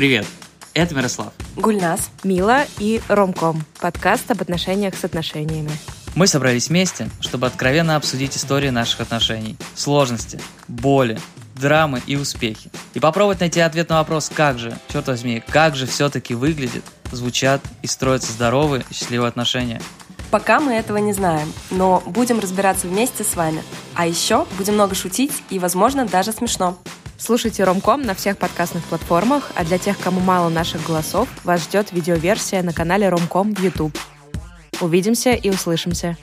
Привет, это Мирослав. Гульнас. Мила и Ромком. Подкаст об отношениях с отношениями. Мы собрались вместе, чтобы откровенно обсудить истории наших отношений, сложности, боли, драмы и успехи. И попробовать найти ответ на вопрос, как же, черт возьми, как же все-таки выглядит, звучат и строятся здоровые и счастливые отношения. Пока мы этого не знаем, но будем разбираться вместе с вами. А еще будем много шутить и, возможно, даже смешно. Слушайте Ромком на всех подкастных платформах, а для тех, кому мало наших голосов, вас ждет видеоверсия на канале Ромком в YouTube. Увидимся и услышимся.